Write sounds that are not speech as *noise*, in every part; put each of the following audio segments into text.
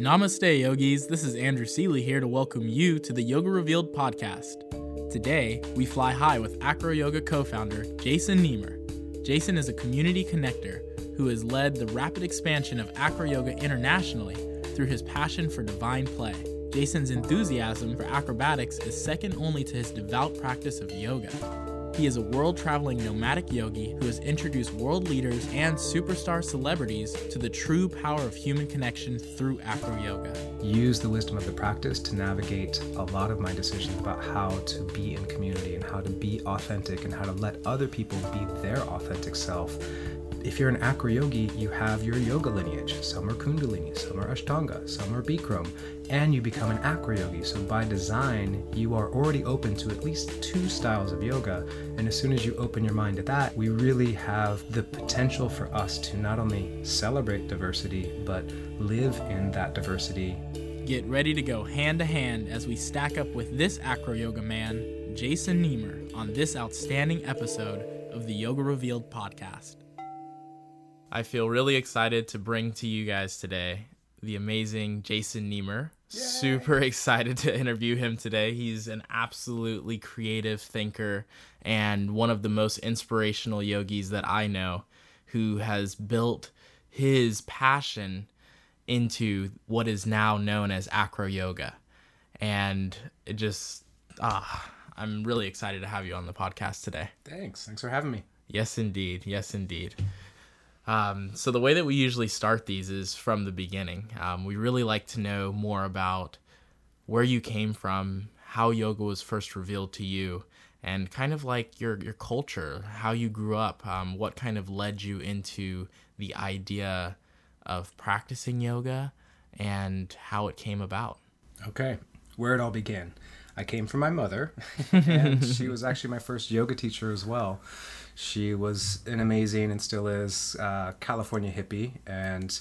Namaste, yogis. This is Andrew Seeley here to welcome you to the Yoga Revealed podcast. Today, we fly high with Acro Yoga co founder Jason Nemer. Jason is a community connector who has led the rapid expansion of Acro Yoga internationally through his passion for divine play. Jason's enthusiasm for acrobatics is second only to his devout practice of yoga. He is a world traveling nomadic yogi who has introduced world leaders and superstar celebrities to the true power of human connection through acro yoga. use the wisdom of the practice to navigate a lot of my decisions about how to be in community and how to be authentic and how to let other people be their authentic self. If you're an acro yogi, you have your yoga lineage. Some are Kundalini, some are Ashtanga, some are Bikram, and you become an acro yogi. So by design, you are already open to at least two styles of yoga. And as soon as you open your mind to that, we really have the potential for us to not only celebrate diversity, but live in that diversity Get ready to go hand to hand as we stack up with this acro yoga man, Jason Nemer, on this outstanding episode of the Yoga Revealed podcast. I feel really excited to bring to you guys today the amazing Jason Nemer. Super *laughs* excited to interview him today. He's an absolutely creative thinker and one of the most inspirational yogis that I know who has built his passion into what is now known as acro yoga. And it just, ah, I'm really excited to have you on the podcast today. Thanks. Thanks for having me. Yes, indeed. Yes, indeed. Um, so the way that we usually start these is from the beginning. Um, we really like to know more about where you came from, how yoga was first revealed to you, and kind of like your your culture, how you grew up, um, what kind of led you into the idea of practicing yoga, and how it came about. Okay, where it all began. I came from my mother, *laughs* and she was actually my first yoga teacher as well. She was an amazing and still is uh, California hippie, and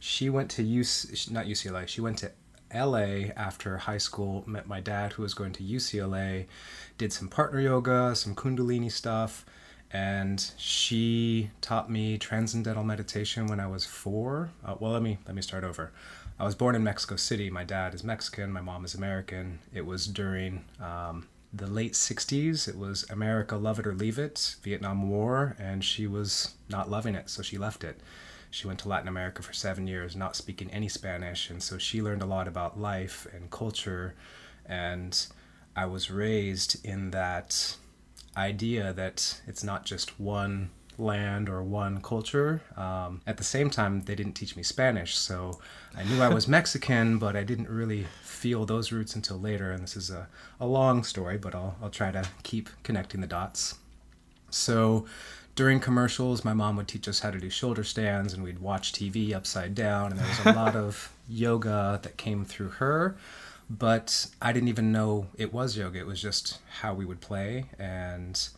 she went to UC, not UCLA. She went to LA after high school. Met my dad, who was going to UCLA. Did some partner yoga, some Kundalini stuff, and she taught me transcendental meditation when I was four. Uh, well, let me let me start over. I was born in Mexico City. My dad is Mexican. My mom is American. It was during um, the late 60s. It was America, love it or leave it, Vietnam War, and she was not loving it, so she left it. She went to Latin America for seven years, not speaking any Spanish, and so she learned a lot about life and culture. And I was raised in that idea that it's not just one land or one culture. Um, at the same time, they didn't teach me Spanish, so I knew I was *laughs* Mexican, but I didn't really feel those roots until later. And this is a, a long story, but I'll, I'll try to keep connecting the dots. So during commercials, my mom would teach us how to do shoulder stands, and we'd watch TV upside down, and there was a lot of *laughs* yoga that came through her. But I didn't even know it was yoga. It was just how we would play, and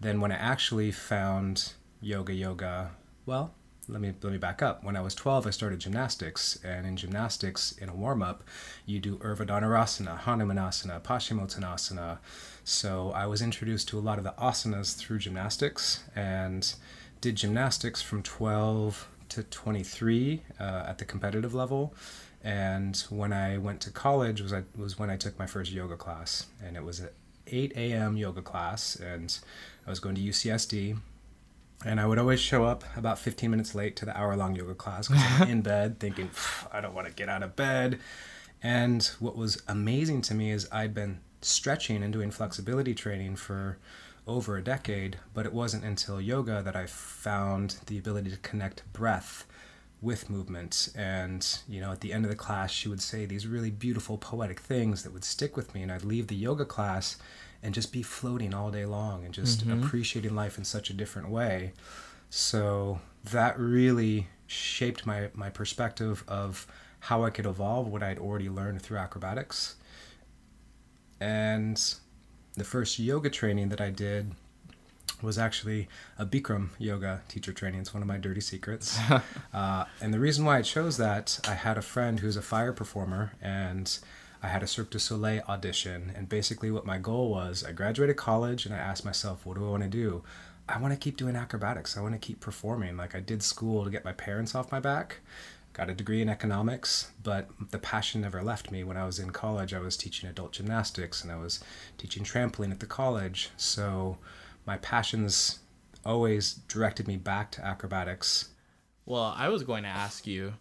then when I actually found yoga yoga, well, let me let me back up. When I was 12, I started gymnastics, and in gymnastics, in a warm up, you do Urdhva Dhanurasana, Hanumanasana, Paschimottanasana. So I was introduced to a lot of the asanas through gymnastics, and did gymnastics from 12 to 23 uh, at the competitive level. And when I went to college was I, was when I took my first yoga class, and it was an 8 a.m. yoga class, and I was going to UCSD and I would always show up about 15 minutes late to the hour long yoga class because I'm *laughs* in bed thinking, I don't want to get out of bed. And what was amazing to me is I'd been stretching and doing flexibility training for over a decade, but it wasn't until yoga that I found the ability to connect breath with movement. And, you know, at the end of the class, she would say these really beautiful poetic things that would stick with me. And I'd leave the yoga class and just be floating all day long and just mm-hmm. appreciating life in such a different way. So that really shaped my, my perspective of how I could evolve what I'd already learned through acrobatics. And the first yoga training that I did was actually a Bikram yoga teacher training. It's one of my dirty secrets. *laughs* uh, and the reason why I chose that, I had a friend who's a fire performer, and I had a Cirque du Soleil audition, and basically what my goal was, I graduated college and I asked myself, what do I want to do? I want to keep doing acrobatics. I want to keep performing. Like I did school to get my parents off my back. Got a degree in economics, but the passion never left me. When I was in college, I was teaching adult gymnastics and I was teaching trampoline at the college. So my passions always directed me back to acrobatics. Well, I was going to ask you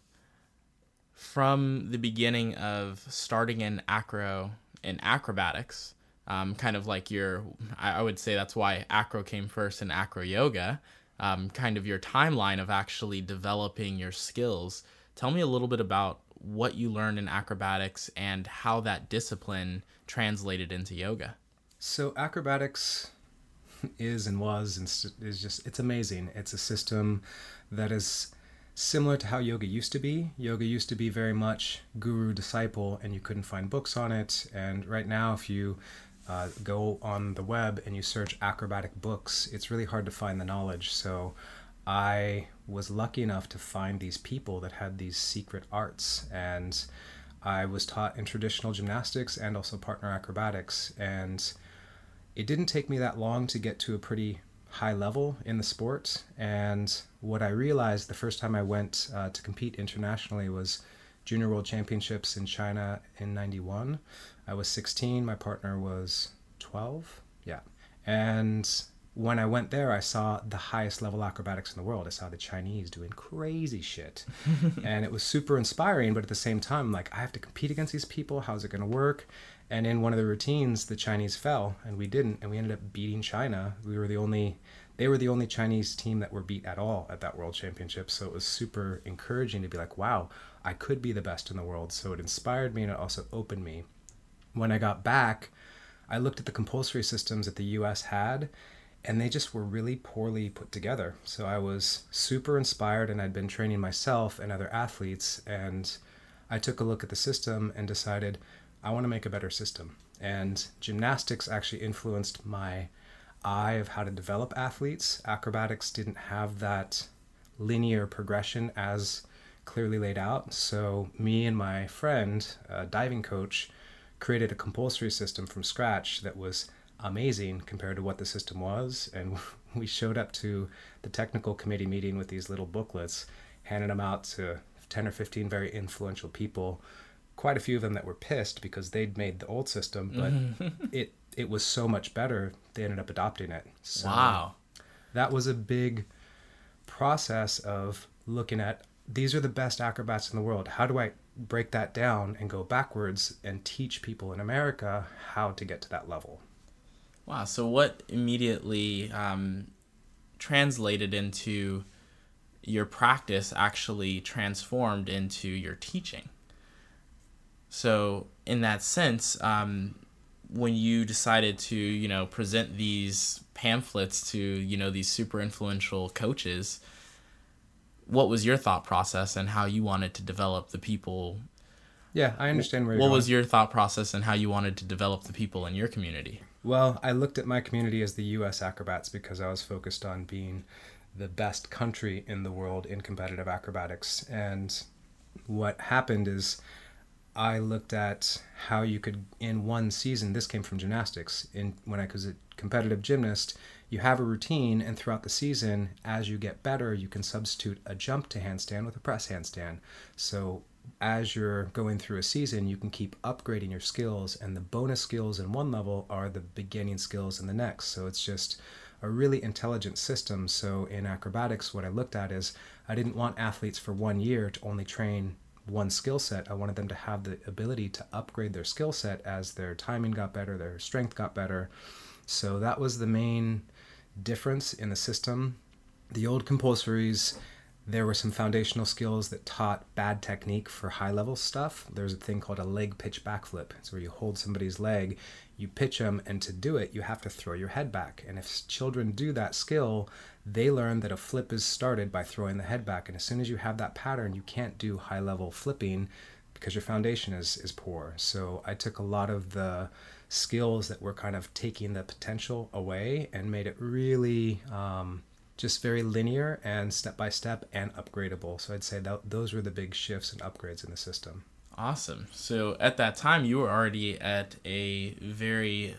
from the beginning of starting in acro in acrobatics, um, kind of like your, I would say that's why acro came first in acro yoga, um, kind of your timeline of actually developing your skills. Tell me a little bit about what you learned in acrobatics and how that discipline translated into yoga. So acrobatics is and was and is just it's amazing. It's a system that is similar to how yoga used to be. Yoga used to be very much guru disciple, and you couldn't find books on it. And right now, if you uh, go on the web and you search acrobatic books, it's really hard to find the knowledge. So I was lucky enough to find these people that had these secret arts. And I was taught in traditional gymnastics and also partner acrobatics. And it didn't take me that long to get to a pretty high level in the sport. And what I realized the first time I went uh, to compete internationally was Junior World Championships in China in 91. I was 16, my partner was 12. Yeah. And when I went there, I saw the highest level acrobatics in the world. I saw the Chinese doing crazy shit. *laughs* and it was super inspiring, but at the same time, like, I have to compete against these people. How's it going to work? And in one of the routines, the Chinese fell, and we didn't, and we ended up beating China. We were the only, they were the only Chinese team that were beat at all at that World Championship. So it was super encouraging to be like, wow, I could be the best in the world. So it inspired me, and it also opened me. When I got back, I looked at the compulsory systems that the U.S. had, and they just were really poorly put together. So I was super inspired, and I'd been training myself and other athletes, and I took a look at the system and decided I want to make a better system. And gymnastics actually influenced my eye of how to develop athletes. Acrobatics didn't have that linear progression as clearly laid out. So, me and my friend, a diving coach, created a compulsory system from scratch that was amazing compared to what the system was. And *laughs* we showed up to the technical committee meeting with these little booklets, handed them out to 10 or 15 very influential people quite a few of them that were pissed because they'd made the old system, but mm-hmm. *laughs* it it was so much better. They ended up adopting it. So wow, that was a big process of looking at these are the best acrobats in the world. How do I break that down and go backwards and teach people in America how to get to that level? Wow. So what immediately um, translated into your practice actually transformed into your teaching? So in that sense, um, when you decided to you know present these pamphlets to you know these super influential coaches, what was your thought process and how you wanted to develop the people? Yeah, I understand where. what going. was your thought process and how you wanted to develop the people in your community? Well, I looked at my community as the US acrobats because I was focused on being the best country in the world in competitive acrobatics. And what happened is I looked at how you could, in one season, this came from gymnastics. In when I was a competitive gymnast, you have a routine, and throughout the season, as you get better, you can substitute a jump to handstand with a press handstand. So as you're going through a season, you can keep upgrading your skills, and the bonus skills in one level are the beginning skills in the next. So it's just a really intelligent system. So in acrobatics, what I looked at is I didn't want athletes for one year to only train one skill set. I wanted them to have the ability to upgrade their skill set as their timing got better, their strength got better. So that was the main difference in the system. The old compulsories there were some foundational skills that taught bad technique for high level stuff. There's a thing called a leg pitch backflip. It's where you hold somebody's leg, you pitch them, and to do it, you have to throw your head back. And if children do that skill, they learn that a flip is started by throwing the head back. And as soon as you have that pattern, you can't do high level flipping because your foundation is, is poor. So I took a lot of the skills that were kind of taking the potential away and made it really. Um, just very linear and step by step and upgradable. So I'd say that those were the big shifts and upgrades in the system. Awesome. So at that time, you were already at a very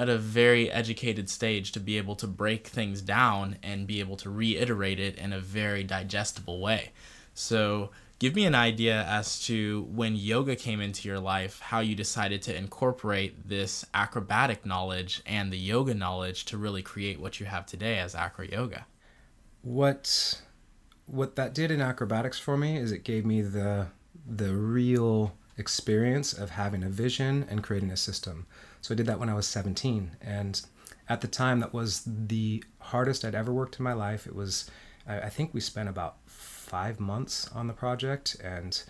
at a very educated stage to be able to break things down and be able to reiterate it in a very digestible way. So give me an idea as to when yoga came into your life, how you decided to incorporate this acrobatic knowledge and the yoga knowledge to really create what you have today as acro yoga. What what that did in acrobatics for me is it gave me the the real experience of having a vision and creating a system. So I did that when I was 17 and at the time that was the hardest I'd ever worked in my life. It was I, think we spent about five months on the project and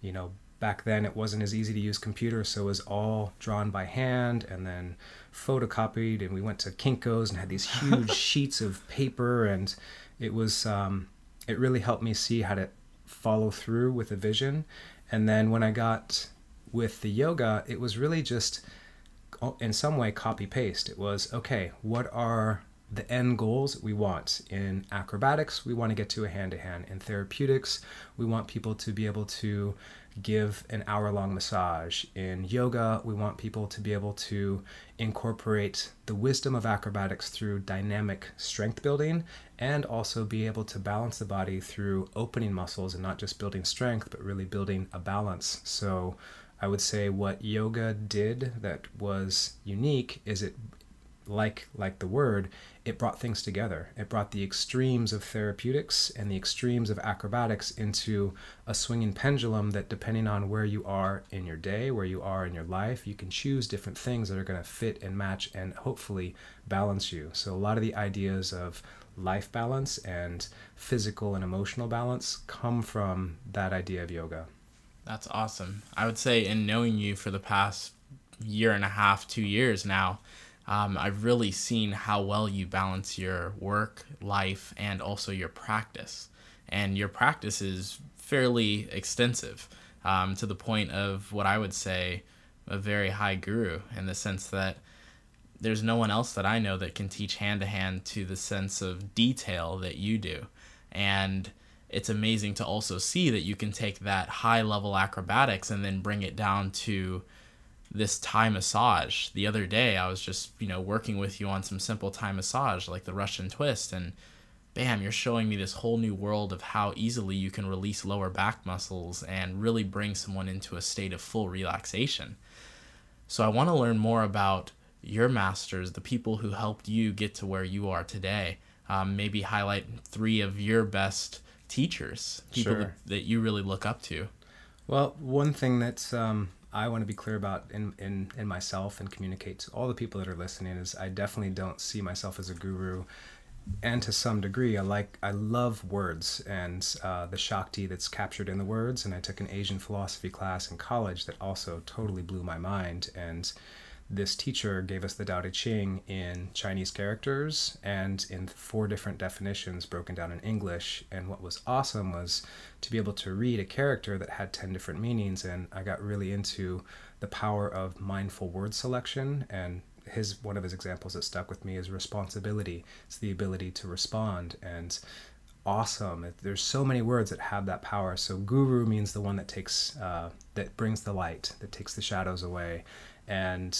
you know back then it wasn't as easy to use computers so it was all drawn by hand and then photocopied and we went to kinkos and had these huge *laughs* sheets of paper and it was um, it really helped me see how to follow through with a vision and then when i got with the yoga it was really just in some way copy paste it was okay what are the end goals we want. In acrobatics, we want to get to a hand to hand. In therapeutics, we want people to be able to give an hour long massage. In yoga, we want people to be able to incorporate the wisdom of acrobatics through dynamic strength building and also be able to balance the body through opening muscles and not just building strength, but really building a balance. So, I would say what yoga did that was unique is it like like the word it brought things together. It brought the extremes of therapeutics and the extremes of acrobatics into a swinging pendulum that, depending on where you are in your day, where you are in your life, you can choose different things that are going to fit and match and hopefully balance you. So, a lot of the ideas of life balance and physical and emotional balance come from that idea of yoga. That's awesome. I would say, in knowing you for the past year and a half, two years now, um, I've really seen how well you balance your work, life, and also your practice. And your practice is fairly extensive um, to the point of what I would say a very high guru in the sense that there's no one else that I know that can teach hand to hand to the sense of detail that you do. And it's amazing to also see that you can take that high level acrobatics and then bring it down to this Thai massage. The other day, I was just, you know, working with you on some simple Thai massage, like the Russian twist, and bam, you're showing me this whole new world of how easily you can release lower back muscles and really bring someone into a state of full relaxation. So I want to learn more about your masters, the people who helped you get to where you are today. Um, maybe highlight three of your best teachers, people sure. that, that, you really look up to. Well, one thing that's um, I want to be clear about in, in, in myself and communicate to all the people that are listening is I definitely don't see myself as a guru. And to some degree, I like I love words and uh, the Shakti that's captured in the words. And I took an Asian philosophy class in college that also totally blew my mind. And this teacher gave us the Tao Te Ching in Chinese characters and in four different definitions broken down in English. And what was awesome was to be able to read a character that had 10 different meanings. And I got really into the power of mindful word selection and his one of his examples that stuck with me is responsibility. It's the ability to respond and awesome. There's so many words that have that power. So guru means the one that takes uh, that brings the light, that takes the shadows away. And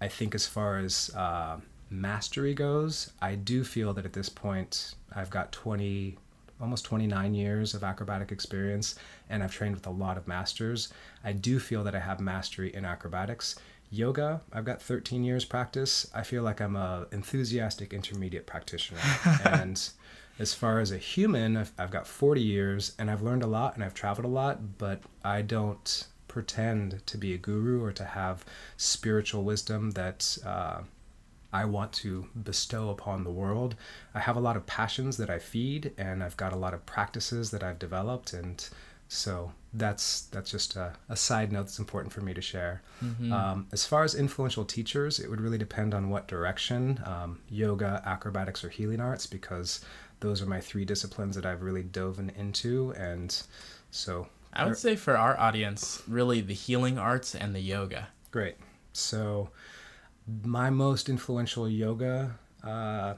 I think as far as uh, mastery goes, I do feel that at this point I've got 20 almost 29 years of acrobatic experience and I've trained with a lot of masters. I do feel that I have mastery in acrobatics. Yoga, I've got 13 years practice. I feel like I'm a enthusiastic intermediate practitioner. *laughs* and as far as a human, I've, I've got 40 years and I've learned a lot and I've traveled a lot, but I don't pretend to be a guru or to have spiritual wisdom that uh, I want to bestow upon the world. I have a lot of passions that I feed, and I've got a lot of practices that I've developed, and so that's that's just a, a side note that's important for me to share. Mm-hmm. Um, as far as influential teachers, it would really depend on what direction um, yoga, acrobatics, or healing arts, because those are my three disciplines that I've really dove into, and so I would say for our audience, really the healing arts and the yoga. Great. So my most influential yoga uh,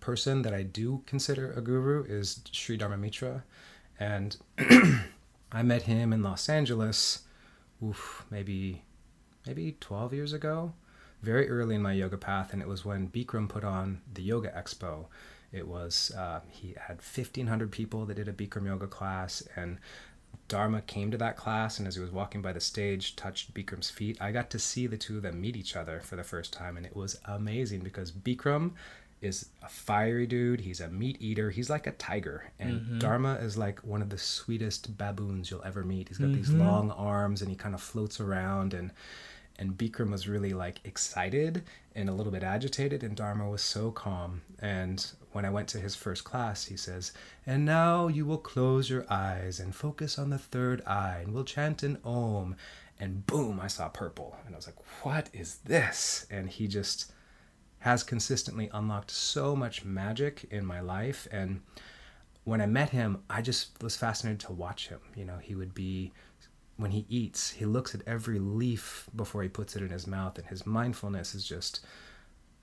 person that I do consider a guru is Sri Dharma Mitra, and *clears throat* I met him in Los Angeles, oof, maybe maybe 12 years ago, very early in my yoga path, and it was when Bikram put on the Yoga Expo. It was uh, he had 1,500 people that did a Bikram yoga class, and Dharma came to that class, and as he was walking by the stage, touched Bikram's feet. I got to see the two of them meet each other for the first time, and it was amazing because Bikram is a fiery dude. He's a meat eater. He's like a tiger, and mm-hmm. Dharma is like one of the sweetest baboons you'll ever meet. He's got mm-hmm. these long arms, and he kind of floats around and and Bikram was really like excited and a little bit agitated, and Dharma was so calm. And when I went to his first class, he says, And now you will close your eyes and focus on the third eye, and we'll chant an Om. And boom, I saw purple. And I was like, What is this? And he just has consistently unlocked so much magic in my life. And when I met him, I just was fascinated to watch him. You know, he would be when he eats, he looks at every leaf before he puts it in his mouth, and his mindfulness is just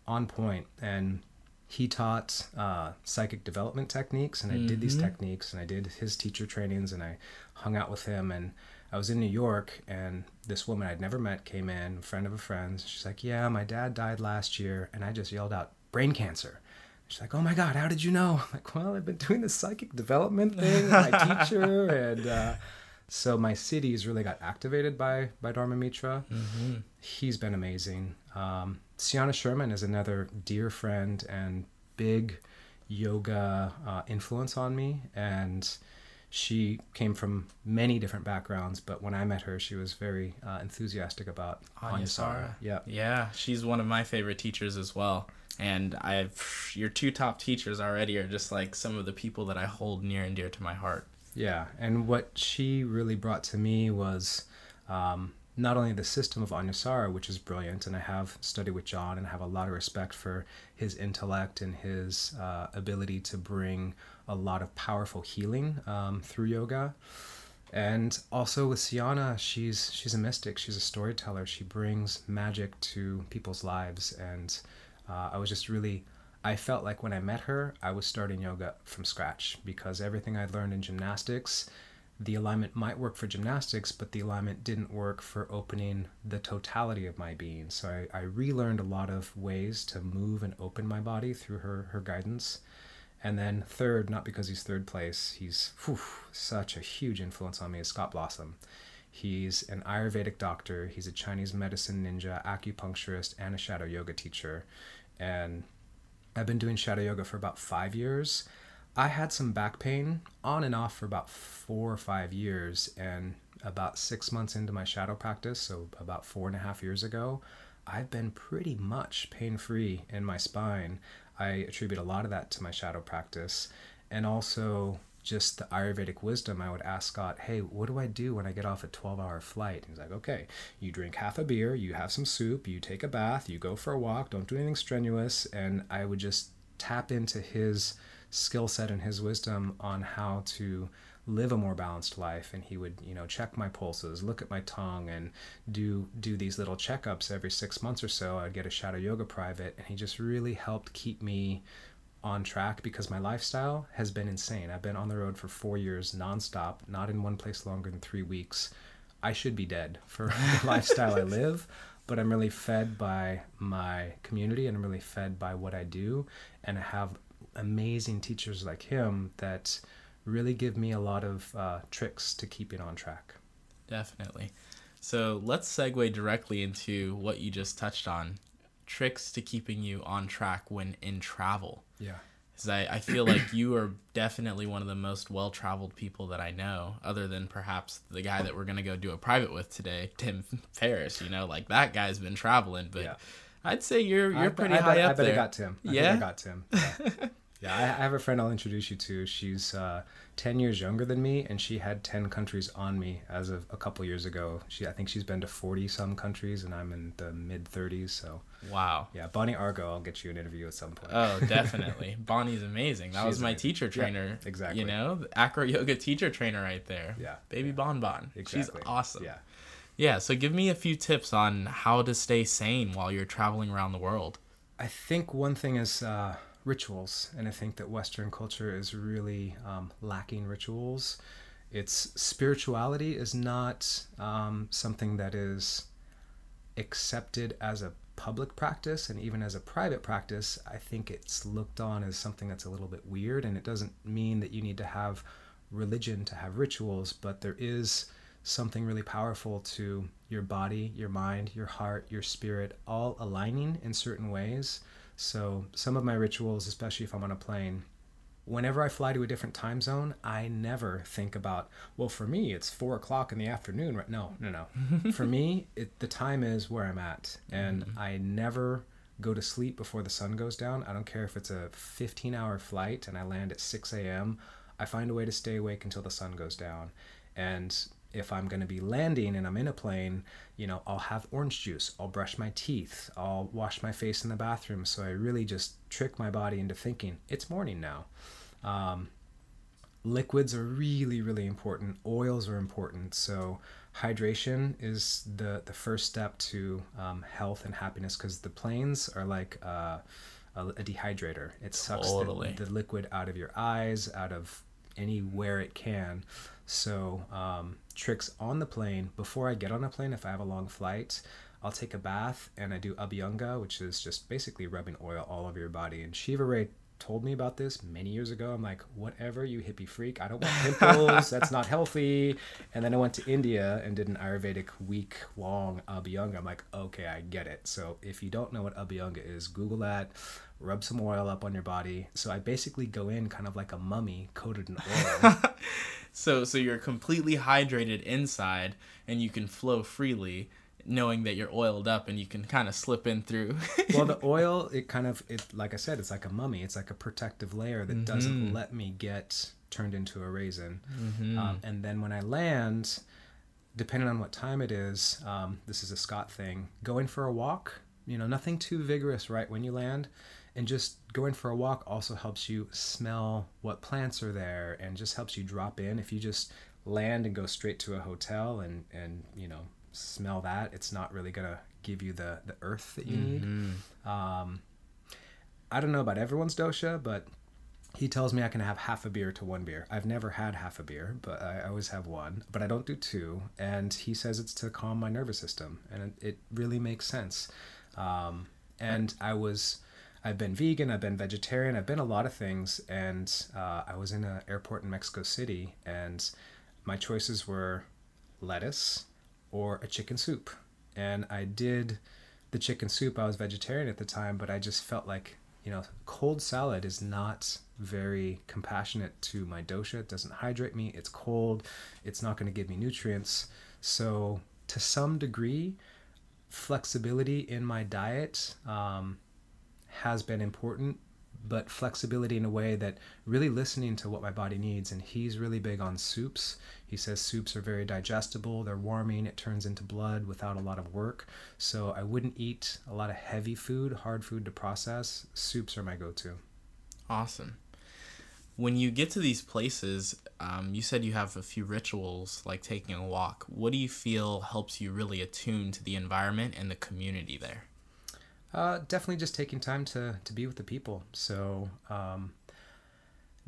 on point. And he taught uh, psychic development techniques, and I mm-hmm. did these mm-hmm. techniques, and I did his teacher trainings, and I hung out with him. And I was in New York, and this woman I'd never met came in, a friend of a friend. She's like, "Yeah, my dad died last year," and I just yelled out, "Brain cancer." She's like, "Oh my God, how did you know?" I'm like, "Well, I've been doing this psychic development thing with my *laughs* teacher, and." Uh, so my siddhis really got activated by by Dharma Mitra. Mm-hmm. He's been amazing. Um, Sianna Sherman is another dear friend and big yoga uh, influence on me, and she came from many different backgrounds. But when I met her, she was very uh, enthusiastic about Anusara. Yeah, yeah, she's one of my favorite teachers as well. And I've your two top teachers already are just like some of the people that I hold near and dear to my heart. Yeah, and what she really brought to me was um, not only the system of Anusara, which is brilliant, and I have studied with John and I have a lot of respect for his intellect and his uh, ability to bring a lot of powerful healing um, through yoga. And also with Sianna, she's she's a mystic. She's a storyteller. She brings magic to people's lives, and uh, I was just really I felt like when I met her, I was starting yoga from scratch because everything I'd learned in gymnastics, the alignment might work for gymnastics, but the alignment didn't work for opening the totality of my being. So I, I relearned a lot of ways to move and open my body through her, her guidance. And then third, not because he's third place, he's whew, such a huge influence on me, is Scott Blossom. He's an Ayurvedic doctor, he's a Chinese medicine ninja, acupuncturist, and a shadow yoga teacher. And I've been doing shadow yoga for about five years. I had some back pain on and off for about four or five years, and about six months into my shadow practice, so about four and a half years ago, I've been pretty much pain free in my spine. I attribute a lot of that to my shadow practice and also just the Ayurvedic wisdom, I would ask Scott, hey, what do I do when I get off a 12 hour flight? He's like, okay, you drink half a beer, you have some soup, you take a bath, you go for a walk, don't do anything strenuous. And I would just tap into his skill set and his wisdom on how to live a more balanced life and he would you know check my pulses look at my tongue and do do these little checkups every six months or so i'd get a shadow yoga private and he just really helped keep me on track because my lifestyle has been insane i've been on the road for four years nonstop not in one place longer than three weeks i should be dead for *laughs* the lifestyle i live but i'm really fed by my community and i'm really fed by what i do and I have amazing teachers like him that really give me a lot of uh, tricks to keep it on track. Definitely. So let's segue directly into what you just touched on tricks to keeping you on track when in travel. Yeah. Because I, I feel like you are definitely one of the most well traveled people that I know, other than perhaps the guy that we're going to go do a private with today, Tim Ferriss. You know, like that guy's been traveling, but. Yeah. I'd say you're you're I, pretty I, high I, up I bet there. I got Tim. I yeah, I got Tim. Yeah. Yeah, I, I have a friend I'll introduce you to. She's uh, 10 years younger than me, and she had 10 countries on me as of a couple years ago. She, I think she's been to 40 some countries, and I'm in the mid 30s. So, wow. Yeah, Bonnie Argo, I'll get you an interview at some point. Oh, *laughs* definitely. Bonnie's amazing. That was my amazing. teacher trainer. Yeah, exactly. You know, the acro yoga teacher trainer right there. Yeah. Baby yeah. Bon Bon. Exactly. She's awesome. Yeah. Yeah, so give me a few tips on how to stay sane while you're traveling around the world. I think one thing is uh, rituals, and I think that Western culture is really um, lacking rituals. Its spirituality is not um, something that is accepted as a public practice and even as a private practice. I think it's looked on as something that's a little bit weird, and it doesn't mean that you need to have religion to have rituals, but there is something really powerful to your body, your mind, your heart, your spirit, all aligning in certain ways. So, some of my rituals, especially if I'm on a plane, whenever I fly to a different time zone, I never think about, well, for me, it's four o'clock in the afternoon. Right? No, no, no. *laughs* for me, it, the time is where I'm at. And mm-hmm. I never go to sleep before the sun goes down. I don't care if it's a 15 hour flight and I land at 6 a.m., I find a way to stay awake until the sun goes down. And if I'm going to be landing and I'm in a plane, you know, I'll have orange juice, I'll brush my teeth, I'll wash my face in the bathroom. So I really just trick my body into thinking it's morning now. Um, liquids are really, really important. Oils are important. So hydration is the, the first step to um, health and happiness because the planes are like uh, a, a, dehydrator. It sucks totally. the, the liquid out of your eyes, out of anywhere it can. So, um, tricks on the plane before I get on a plane, if I have a long flight, I'll take a bath and I do abhyanga, which is just basically rubbing oil all over your body. And Shiva Rea told me about this many years ago. I'm like, whatever, you hippie freak. I don't want pimples. That's not healthy. And then I went to India and did an Ayurvedic week long abhyanga. I'm like, okay, I get it. So if you don't know what abhyanga is, Google that rub some oil up on your body. So I basically go in kind of like a mummy coated in oil. *laughs* so so you're completely hydrated inside and you can flow freely knowing that you're oiled up and you can kind of slip in through. *laughs* well, the *laughs* oil it kind of it like I said it's like a mummy. It's like a protective layer that mm-hmm. doesn't let me get turned into a raisin. Mm-hmm. Um, and then when I land depending on what time it is, um, this is a Scott thing. Going for a walk, you know, nothing too vigorous right when you land, and just going for a walk also helps you smell what plants are there and just helps you drop in if you just land and go straight to a hotel and and you know smell that it's not really gonna give you the the earth that you mm-hmm. need um, i don't know about everyone's dosha but he tells me I can have half a beer to one beer. I've never had half a beer, but I always have one. But I don't do two. And he says it's to calm my nervous system, and it, it really makes sense. Um, and I was I've been vegan, I've been vegetarian, I've been a lot of things. And uh, I was in an airport in Mexico City, and my choices were lettuce or a chicken soup. And I did the chicken soup. I was vegetarian at the time, but I just felt like, you know, cold salad is not very compassionate to my dosha. It doesn't hydrate me, it's cold, it's not going to give me nutrients. So, to some degree, flexibility in my diet um, has been important, but flexibility in a way that really listening to what my body needs. And he's really big on soups. He says soups are very digestible, they're warming, it turns into blood without a lot of work. So I wouldn't eat a lot of heavy food, hard food to process. Soups are my go to. Awesome. when you get to these places, um, you said you have a few rituals like taking a walk. What do you feel helps you really attune to the environment and the community there? Uh, definitely just taking time to, to be with the people. So, um,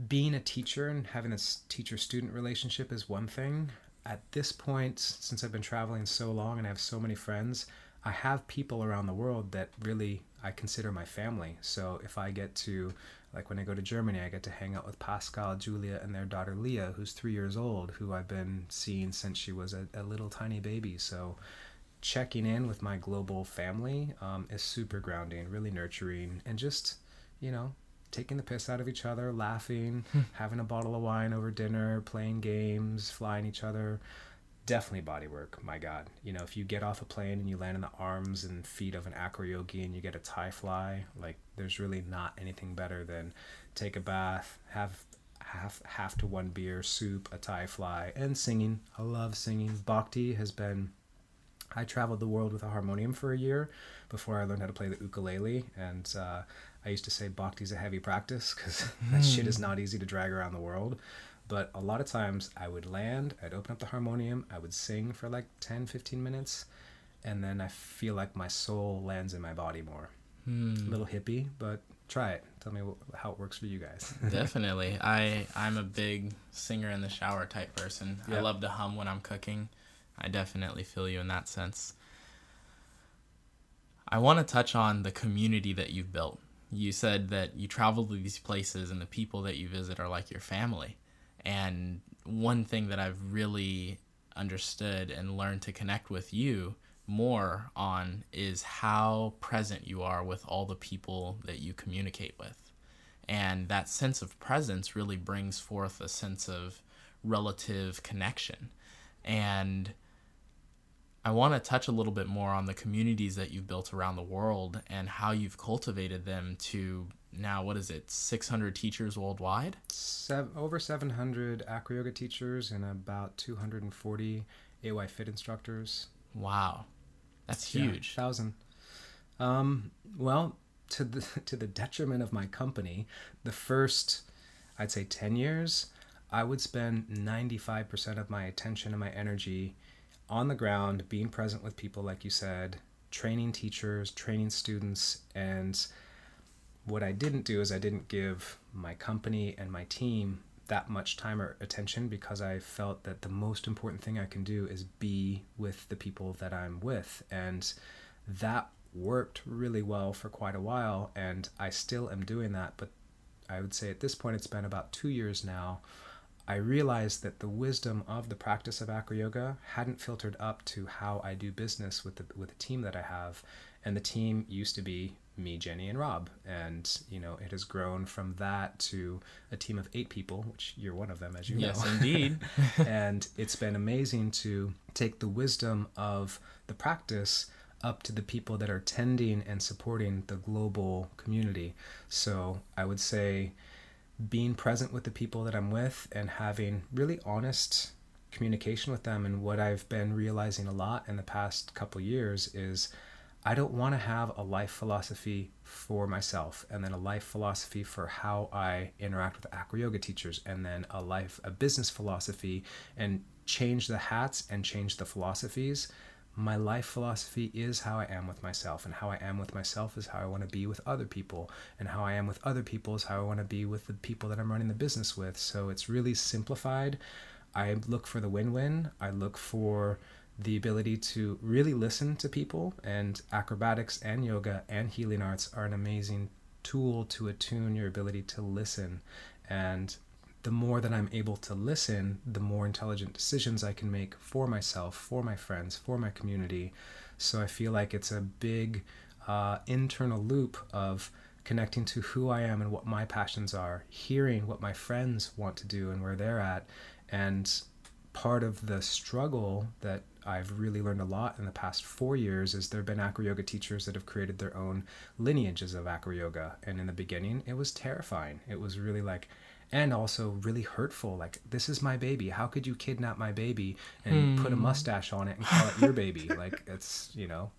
being a teacher and having this teacher student relationship is one thing. At this point, since I've been traveling so long and I have so many friends, I have people around the world that really I consider my family. So if I get to, like when I go to Germany, I get to hang out with Pascal, Julia, and their daughter Leah, who's three years old, who I've been seeing since she was a, a little tiny baby. So checking in with my global family um, is super grounding, really nurturing, and just, you know, taking the piss out of each other, laughing, having a bottle of wine over dinner, playing games, flying each other. Definitely body work my god. You know if you get off a plane and you land in the arms and feet of an acro yogi and you get a thai fly like there's really not anything better than take a bath have half half to one beer soup a thai fly and singing. I love singing. Bhakti has been i traveled the world with a harmonium for a year before i learned how to play the ukulele and uh, i used to say bhakti's a heavy practice because *laughs* that shit is not easy to drag around the world but a lot of times I would land, I'd open up the harmonium, I would sing for like 10, 15 minutes, and then I feel like my soul lands in my body more. Hmm. A little hippie, but try it. Tell me how it works for you guys. *laughs* Definitely. I I'm a big singer in the shower type person. Yep. I love to hum when I'm cooking. I definitely feel you in that sense. I want to touch on the community that you've built. You said that you travel to these places and the people that you visit are like your family. And one thing that I've really understood and learned to connect with you more on is how present you are with all the people that you communicate with. And that sense of presence really brings forth a sense of relative connection. And I want to touch a little bit more on the communities that you've built around the world and how you've cultivated them to now what is it 600 teachers worldwide? Seven, over 700 acro yoga teachers and about 240 ay fit instructors. Wow. That's huge. yeah, thousand. Um, well to the *laughs* to the detriment of my company the first i'd say 10 years i would spend 95% of my attention and my energy on the ground being present with people like you said training teachers training students and what I didn't do is I didn't give my company and my team that much time or attention because I felt that the most important thing I can do is be with the people that I'm with. And that worked really well for quite a while. And I still am doing that. But I would say at this point, it's been about two years now. I realized that the wisdom of the practice of acro yoga hadn't filtered up to how I do business with the with the team that I have, and the team used to be me, Jenny, and Rob. And, you know, it has grown from that to a team of eight people, which you're one of them, as you yes, know. Yes, indeed. *laughs* *laughs* and it's been amazing to take the wisdom of the practice up to the people that are tending and supporting the global community. So I would say being present with the people that I'm with and having really honest communication with them and what I've been realizing a lot in the past couple years is I don't want to have a life philosophy for myself and then a life philosophy for how I interact with acro yoga teachers and then a life a business philosophy and change the hats and change the philosophies. My life philosophy is how I am with myself, and how I am with myself is how I want to be with other people, and how I am with other people is how I want to be with the people that I'm running the business with. So it's really simplified. I look for the win win. I look for the ability to really listen to people and acrobatics and yoga and healing arts are an amazing tool to attune your ability to listen and the more that I'm able to listen, the more intelligent decisions I can make for myself, for my friends, for my community. So I feel like it's a big uh, internal loop of connecting to who I am and what my passions are, hearing what my friends want to do and where they're at. And part of the struggle that I've really learned a lot in the past four years is there have been acro yoga teachers that have created their own lineages of acro yoga. And in the beginning, it was terrifying. It was really like, and also really hurtful. Like, this is my baby. How could you kidnap my baby and hmm. put a mustache on it and call it your baby? *laughs* Like, it's, you know.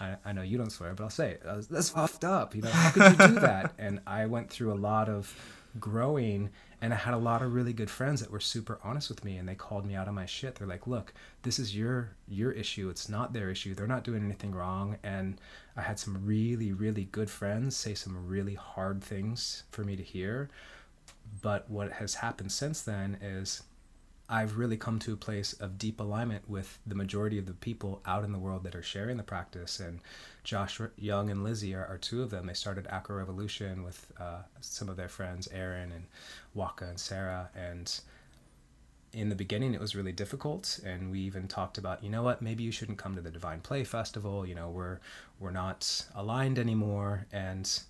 I, I know you don't swear, but I'll say it. That's fucked up. You know, how could you do that? *laughs* And I went through a lot of growing and I had a lot of really good friends that were super honest with me and they called me out of my shit. They're like, "Look, this is your your issue. It's not their issue. They're not doing anything wrong." And I had some really really good friends say some really hard things for me to hear. But what has happened since then is I've really come to a place of deep alignment with the majority of the people out in the world that are sharing the practice. And Josh Young and Lizzie are, are two of them. They started Acro Revolution with uh, some of their friends, Aaron and Waka and Sarah. And in the beginning, it was really difficult. And we even talked about, you know what, maybe you shouldn't come to the Divine Play Festival. You know, we're, we're not aligned anymore. And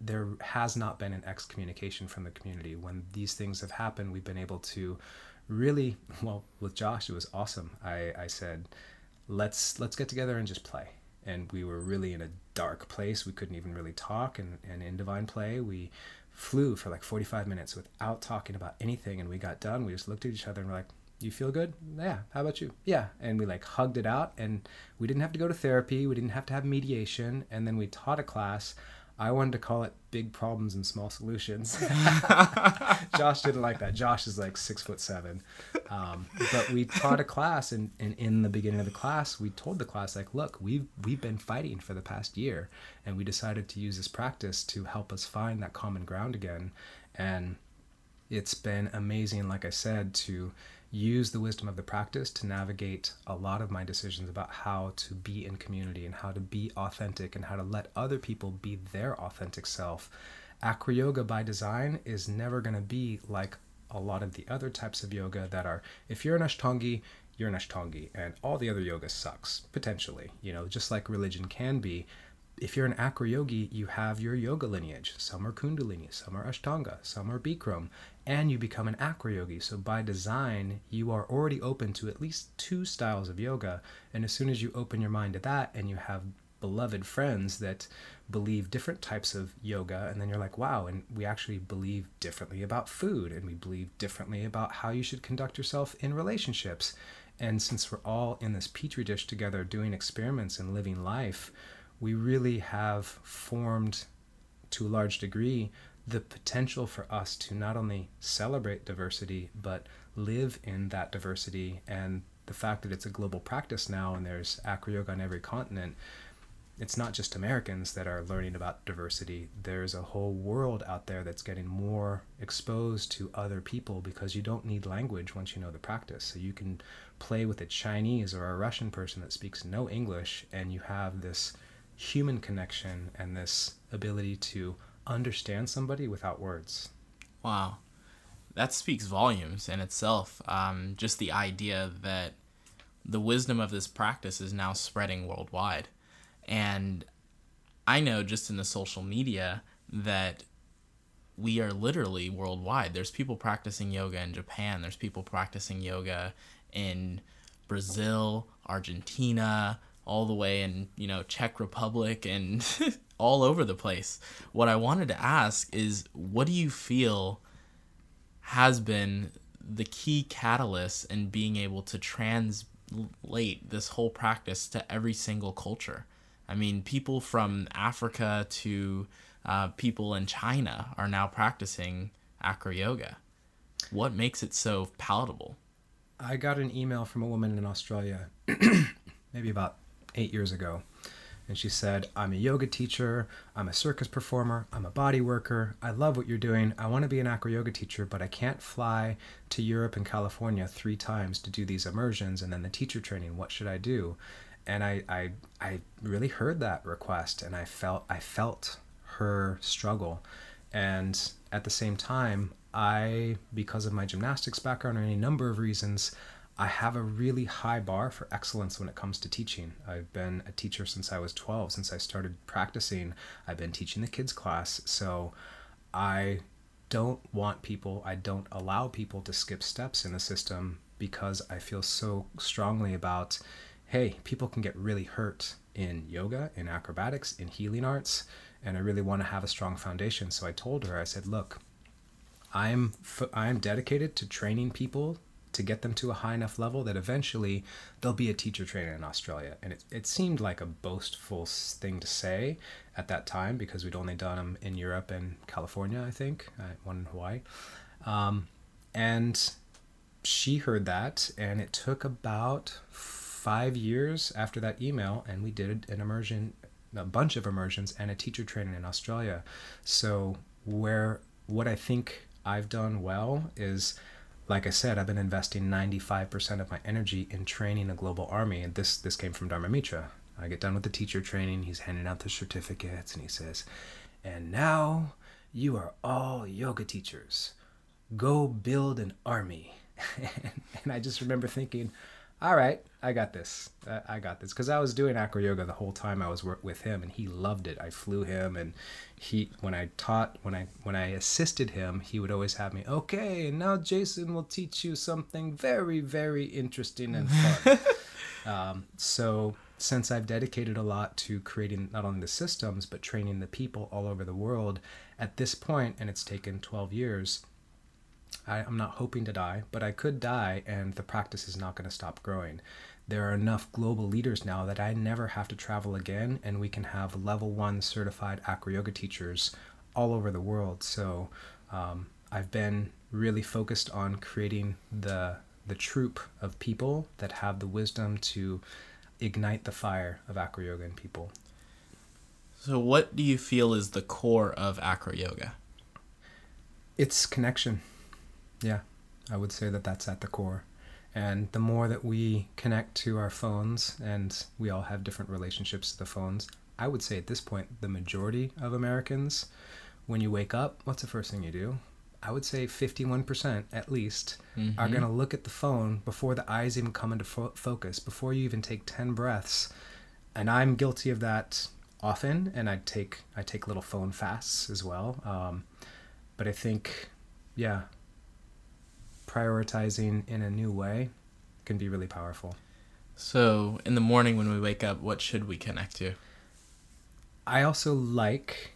there has not been an excommunication from the community. When these things have happened, we've been able to really *laughs* well with Josh. It was awesome. I, I said, let's let's get together and just play. And we were really in a dark place. We couldn't even really talk. And, and in Divine Play, we flew for like 45 minutes without talking about anything. And we got done. We just looked at each other and we're like, you feel good? Yeah. How about you? Yeah. And we like hugged it out. And we didn't have to go to therapy. We didn't have to have mediation. And then we taught a class I wanted to call it big problems and small solutions. *laughs* Josh didn't like that. Josh is like six foot seven. Um, but we taught a class and, and in the beginning of the class, we told the class like, look, we've, we've been fighting for the past year and we decided to use this practice to help us find that common ground again. And it's been amazing, like I said, to use the wisdom of the practice to navigate a lot of my decisions about how to be in community and how to be authentic and how to let other people be their authentic self. Acro yoga by design is never going to be like a lot of the other types of yoga that are if you're an Ashtangi, you're an Ashtangi, and all the other yoga sucks, potentially. You know, just like religion can be. If you're an Acro yogi, you have your yoga lineage. Some are Kundalini, some are Ashtanga, some are Bikram, and you become an acro yogi. So by design, you are already open to at least two styles of yoga. And as soon as you open your mind to that and you have beloved friends that believe different types of yoga, and then you're like, wow, and we actually believe differently about food, and we believe differently about how you should conduct yourself in relationships. And since we're all in this petri dish together doing experiments and living life, we really have formed to a large degree the potential for us to not only celebrate diversity, but live in that diversity. And the fact that it's a global practice now and there's acro yoga on every continent, it's not just Americans that are learning about diversity. There's a whole world out there that's getting more exposed to other people because you don't need language once you know the practice. So you can play with a Chinese or a Russian person that speaks no English, and you have this human connection and this ability to understand somebody without words. Wow. That speaks volumes in itself. Um, just the idea that the wisdom of this practice is now spreading worldwide. And I know just in the social media that we are literally worldwide. There's people practicing yoga in Japan, there's people practicing yoga in Brazil, Argentina, all the way in, you know, Czech Republic and *laughs* all over the place. What I wanted to ask is what do you feel has been the key catalyst in being able to translate this whole practice to every single culture? I mean, people from Africa to uh, people in China are now practicing acro yoga. What makes it so palatable? I got an email from a woman in Australia *clears throat* maybe about eight years ago and she said, I'm a yoga teacher, I'm a circus performer, I'm a body worker, I love what you're doing, I want to be an acro yoga teacher, but I can't fly to Europe and California three times to do these immersions and then the teacher training. What should I do? And I, I, I really heard that request and I felt, I felt her struggle. And at the same time, I, because of my gymnastics background or any number of reasons, I have a really high bar for excellence when it comes to teaching. I've been a teacher since I was 12. Since I started practicing, I've been teaching the kids' class. So I don't want people, I don't allow people to skip steps in the system because I feel so strongly about hey, people can get really hurt in yoga, in acrobatics, in healing arts, and I really want to have a strong foundation. So I told her, I said, look, I'm I'm dedicated to training people to get them to a high enough level that eventually they'll be a teacher trainer in Australia. And it, it seemed like a boastful thing to say at that time because we'd only done them in Europe and California, I think, uh, one in Hawaii. Um, and she heard that, and it took about five years after that email, and we did an immersion, a bunch of immersions, and a teacher training in Australia. So, where what I think I've done well is like I said, I've been investing 95% of my energy in training a global army. And this, this came from Dharma Mitra. I get done with the teacher training. He's handing out the certificates and he says, And now you are all yoga teachers. Go build an army. *laughs* and I just remember thinking, all right, I got this. I got this because I was doing acro yoga the whole time I was with him, and he loved it. I flew him, and he when I taught when I when I assisted him, he would always have me. Okay, and now Jason will teach you something very very interesting and fun. *laughs* um, so since I've dedicated a lot to creating not only the systems but training the people all over the world, at this point, and it's taken twelve years I, am not hoping to die, but I could die and the practice is not going to stop growing. There are enough global leaders now that I never have to travel again and we can have level one certified acro yoga teachers all over the world. So um, I've been really focused on creating the the troop of people that have the wisdom to ignite the fire of acro yoga in people. So, what do you feel is the core of acro yoga? It's connection. Yeah, I would say that that's at the core. And the more that we connect to our phones, and we all have different relationships to the phones, I would say at this point, the majority of Americans, when you wake up, what's the first thing you do? I would say 51% at least mm-hmm. are going to look at the phone before the eyes even come into fo- focus, before you even take 10 breaths. And I'm guilty of that often, and I take I take little phone fasts as well. Um, but I think, yeah, prioritizing in a new way can be really powerful. So, in the morning when we wake up, what should we connect to? I also like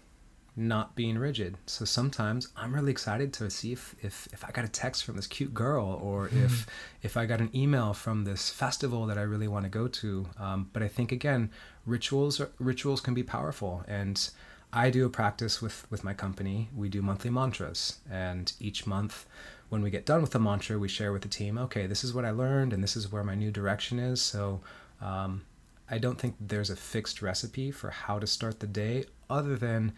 not being rigid. So sometimes I'm really excited to see if, if, if I got a text from this cute girl or if if I got an email from this festival that I really want to go to. Um, but I think again, rituals rituals can be powerful and I do a practice with with my company. We do monthly mantras and each month when we get done with the mantra, we share with the team, okay, this is what I learned and this is where my new direction is. So um, I don't think there's a fixed recipe for how to start the day other than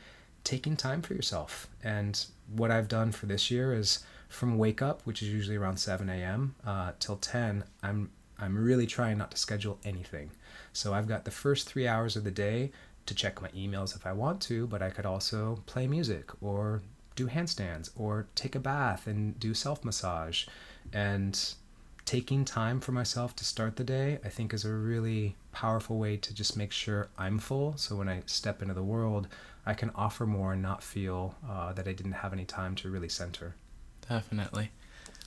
taking time for yourself. And what I've done for this year is from wake up, which is usually around 7 a.m., uh, till 10, I'm I'm really trying not to schedule anything. So I've got the first three hours of the day to check my emails if I want to, but I could also play music or do handstands or take a bath and do self massage. And taking time for myself to start the day, I think, is a really powerful way to just make sure I'm full. So when I step into the world, I can offer more and not feel uh, that I didn't have any time to really center. Definitely.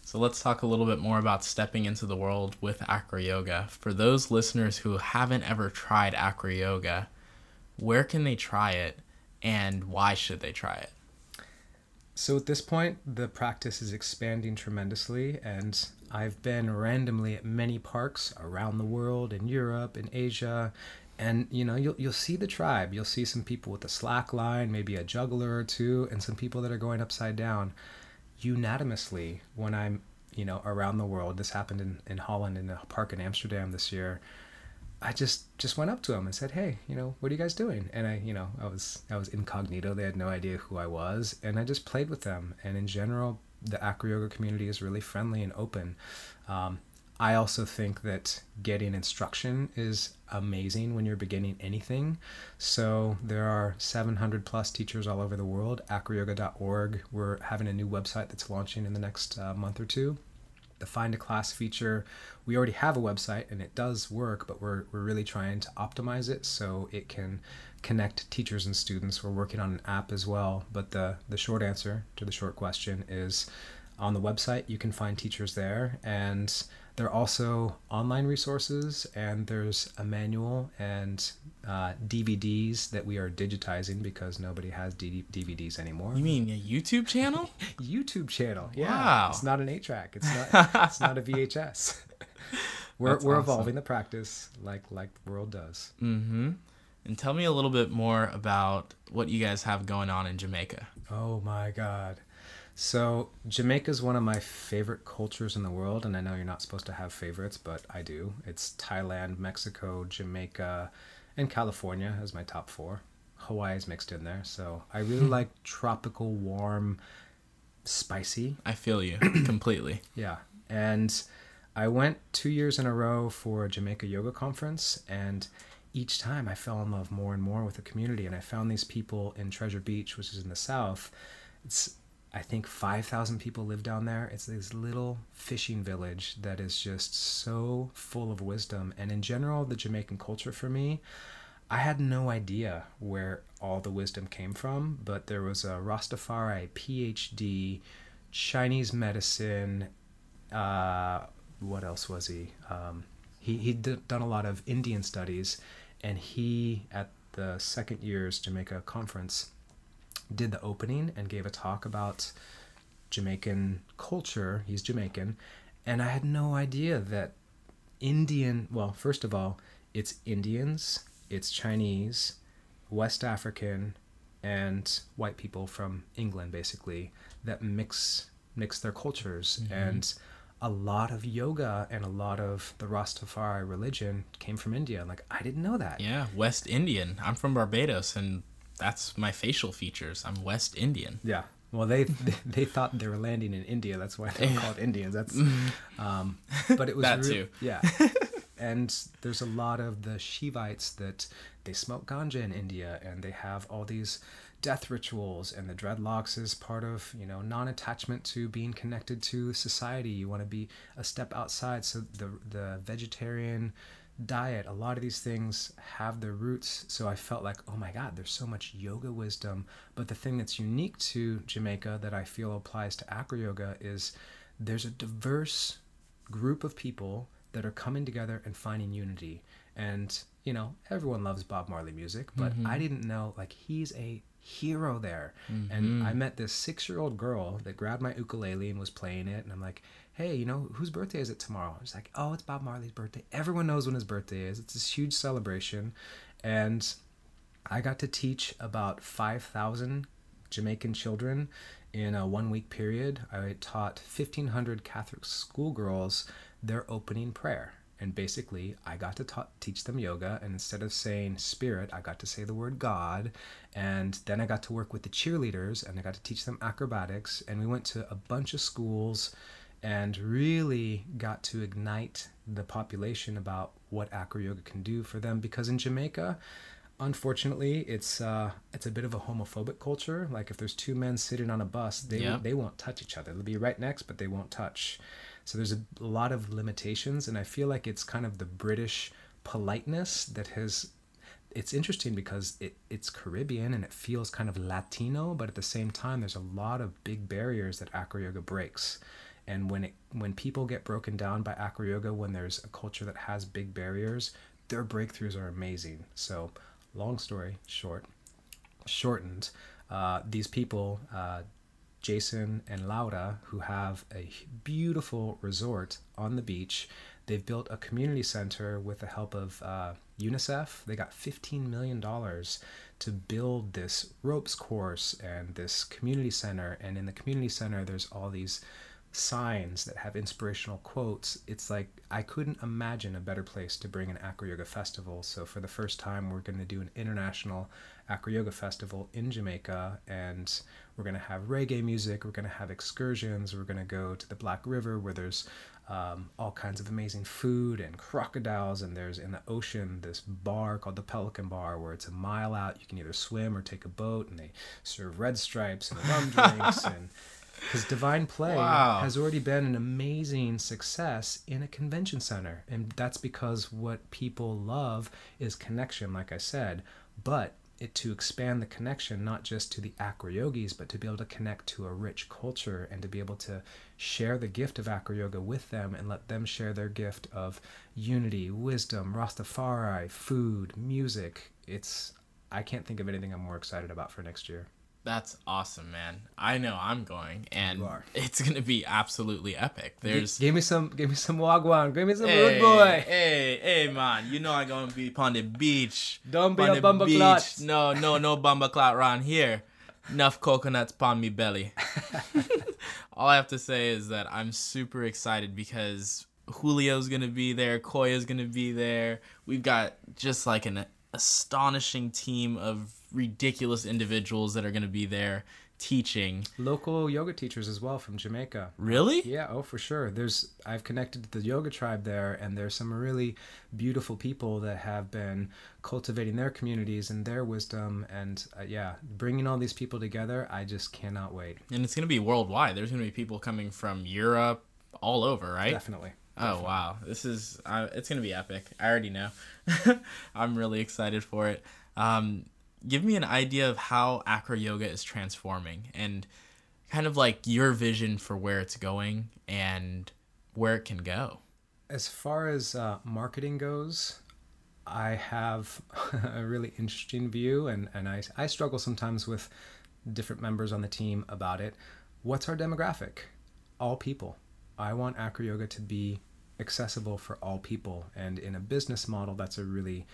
So let's talk a little bit more about stepping into the world with acro yoga. For those listeners who haven't ever tried acro yoga, where can they try it and why should they try it? So at this point, the practice is expanding tremendously, and I've been randomly at many parks around the world, in Europe, in Asia, and you know you'll you'll see the tribe. You'll see some people with a slack line, maybe a juggler or two, and some people that are going upside down. Unanimously, when I'm you know around the world, this happened in in Holland in a park in Amsterdam this year. I just just went up to him and said, "Hey, you know, what are you guys doing?" And I, you know, I was I was incognito. They had no idea who I was, and I just played with them. And in general, the acro yoga community is really friendly and open. Um, I also think that getting instruction is amazing when you're beginning anything. So there are 700 plus teachers all over the world. Acroyoga.org. We're having a new website that's launching in the next uh, month or two the find a class feature. We already have a website and it does work but we're, we're really trying to optimize it so it can connect teachers and students. We're working on an app as well but the, the short answer to the short question is on the website, you can find teachers there, and there are also online resources, and there's a manual and uh, DVDs that we are digitizing because nobody has D- DVDs anymore. You mean a YouTube channel? *laughs* YouTube channel? Yeah, Wow. it's not an eight track. It's not. *laughs* it's not a VHS. *laughs* we're That's we're awesome. evolving the practice like like the world does. mm-hmm. And tell me a little bit more about what you guys have going on in Jamaica. Oh my God. So, Jamaica is one of my favorite cultures in the world, and I know you're not supposed to have favorites, but I do. It's Thailand, Mexico, Jamaica, and California as my top four. Hawaii is mixed in there. So, I really hmm. like tropical, warm, spicy. I feel you *clears throat* completely. Yeah. And I went two years in a row for a Jamaica yoga conference, and each time I fell in love more and more with the community. And I found these people in Treasure Beach, which is in the south. It's, I think, 5,000 people live down there. It's this little fishing village that is just so full of wisdom. And in general, the Jamaican culture for me, I had no idea where all the wisdom came from, but there was a Rastafari PhD, Chinese medicine, uh, what else was he? Um, he he'd done a lot of Indian studies, and he at the second year's Jamaica conference did the opening and gave a talk about Jamaican culture. He's Jamaican, and I had no idea that Indian. Well, first of all, it's Indians, it's Chinese, West African, and white people from England, basically, that mix mix their cultures mm-hmm. and a lot of yoga and a lot of the Rastafari religion came from India. Like I didn't know that. Yeah, West Indian. I'm from Barbados, and that's my facial features. I'm West Indian. Yeah. Well, they they, thought they were landing in India. That's why they're called *laughs* Indians. That's, um, but it was That rea- too. Yeah. *laughs* and there's a lot of the Shivites that they smoke ganja in India, and they have all these death rituals, and the dreadlocks is part of you know non-attachment to being connected to society. You want to be a step outside. So the the vegetarian diet a lot of these things have their roots so i felt like oh my god there's so much yoga wisdom. But the thing that's unique to jamaica that i feel applies to acro yoga is there's a diverse group of people that are coming together and finding unity. And you know everyone loves bob marley music but mm-hmm. i didn't know like he's a hero there. And mm-hmm. i met this six year old girl that grabbed my ukulele and was playing it and i'm like hey you know whose birthday is it tomorrow she's like oh it's bob marley's birthday everyone knows when his birthday is it's this huge celebration and I got to teach about 5,000 Jamaican children in a one week period. I taught 1,500 Catholic schoolgirls their opening prayer. And basically, I got to ta- teach them yoga. And instead of saying spirit, I got to say the word God. And then I got to work with the cheerleaders and I got to teach them acrobatics. And we went to a bunch of schools and really got to ignite the population about what acro yoga can do for them. Because in Jamaica, unfortunately it's uh it's a bit of a homophobic culture like if there's two men sitting on a bus they Yeah. they won't touch each other they'll be right next but they won't touch so there's a lot of limitations and i feel like it's kind of the british politeness that has it's interesting because it, it's caribbean and it feels kind of latino but at the same time there's a lot of big barriers that acro yoga breaks and when it when people get broken down by acro yoga when there's a culture that has big barriers their breakthroughs are amazing. So long story short shortened uh, these people uh, jason and laura who have a beautiful resort on the beach they've built a community center with the help of uh, unicef. They got $15 million to build this ropes course and this community center. And in the community center there's all these signs that have inspirational quotes. It's like I couldn't imagine a better place to bring an Acro Yoga festival. So for the first time, we're going to do an international Acro Yoga festival in Jamaica, and we're going to have reggae music. We're going to have excursions. We're going to go to the Black River where there's um, all kinds of amazing food and crocodiles, and there's in the ocean this bar called the Pelican Bar where it's a mile out. You can either swim or take a boat, and they serve red stripes and rum *laughs* drinks and because Divine Play Wow. has already been an amazing success in a convention center. And that's because what people love is connection, like I said. But it to expand the connection not just to the acro yogis but to be able to connect to a rich culture and to be able to share the gift of acro yoga with them and let them share their gift of unity wisdom rastafari food music it's i can't think of anything i'm more excited about for next year That's awesome, man. I know I'm going, and *laughs* it's gonna be absolutely epic. There's give me some give me some wagwan give me some hey, rude boy Hey, hey, man! You know I'm gonna be on the beach. Don't be on a the bumper clot. No, no, no bumper clot around here. Enough coconuts upon me belly. *laughs* *laughs* All I have to say is that I'm super excited because Julio's gonna be there, Koya's gonna be there. We've got just like an astonishing team of ridiculous individuals that are gonna be there teaching. local yoga teachers as well from jamaica Really? Yeah, oh for sure. There's I've connected to the yoga tribe there and there's some really beautiful people that have been cultivating their communities and their wisdom and uh, yeah, bringing all these people together, I just cannot wait. And it's gonna be worldwide. There's gonna be people coming from Europe, all over, right? Definitely. Oh wow, this is uh, it's gonna be epic. I already know. *laughs* I'm really excited for it. Um, give me an idea of how acro yoga is transforming and kind of like your vision for where it's going and where it can go. As far as uh, marketing goes, I have *laughs* a really interesting view, and, and I, I struggle sometimes with different members on the team about it. What's our demographic? All people. I want acro yoga to be accessible for all people, and in a business model, that's a really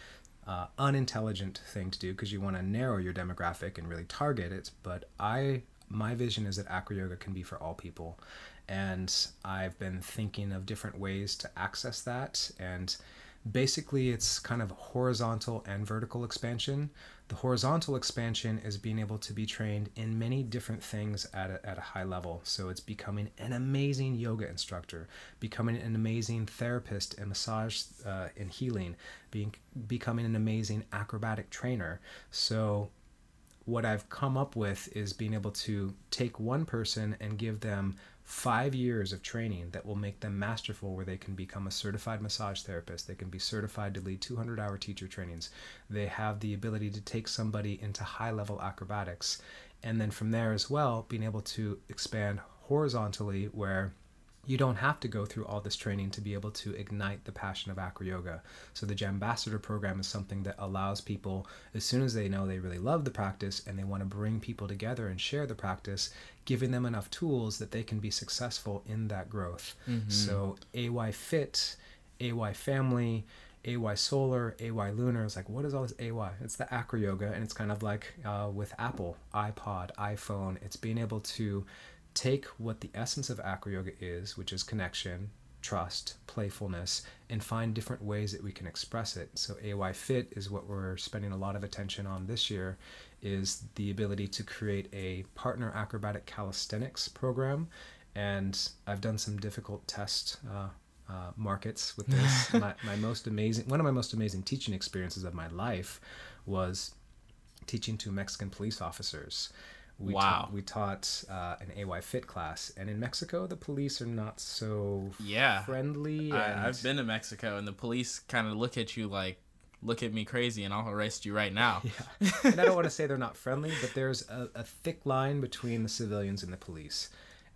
uh, unintelligent thing to do because you want to narrow your demographic and really target it. But I, my vision is that acro yoga can be for all people, and I've been thinking of different ways to access that. And basically, it's kind of horizontal and vertical expansion. The horizontal expansion is being able to be trained in many different things at a, at a high level. So it's becoming an amazing yoga instructor, becoming an amazing therapist and massage uh, and healing, being becoming an amazing acrobatic trainer. So what I've come up with is being able to take one person and give them five years of training that will make them masterful, where they can become a certified massage therapist. They can be certified to lead 200 hour teacher trainings. They have the ability to take somebody into high level acrobatics. And then from there as well, being able to expand horizontally, where you don't have to go through all this training to be able to ignite the passion of acro yoga. So the Jambassador program is something that allows people, as soon as they know they really love the practice and they want to bring people together and share the practice, giving them enough tools that they can be successful in that growth. So AY Fit, AY Family, AY Solar, AY Lunar. It's like, what is all this AY? It's the acro yoga, and it's kind of like uh, with Apple, iPod, iPhone. It's being able to take what the essence of acro yoga is, which is connection, trust, playfulness, and find different ways that we can express it. So AY Fit is what we're spending a lot of attention on this year is the ability to create a partner acrobatic calisthenics program. And I've done some difficult test uh, uh, markets with this. *laughs* my, my most amazing, one of my most amazing teaching experiences of my life was teaching to Mexican police officers. We Wow. Taught, we taught uh, an AY Fit class, and in Mexico, the police are not so Yeah. friendly. and- I, I've been to Mexico, and the police kind of look at you like, "Look at me crazy, and I'll arrest you right now." yeah. *laughs* and I don't want to say they're not friendly, but there's a, a thick line between the civilians and the police.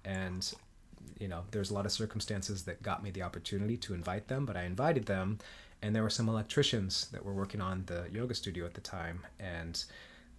And, you know, there's a lot of circumstances that got me the opportunity to invite them, but I invited them. And there were some electricians that were working on the yoga studio at the time. And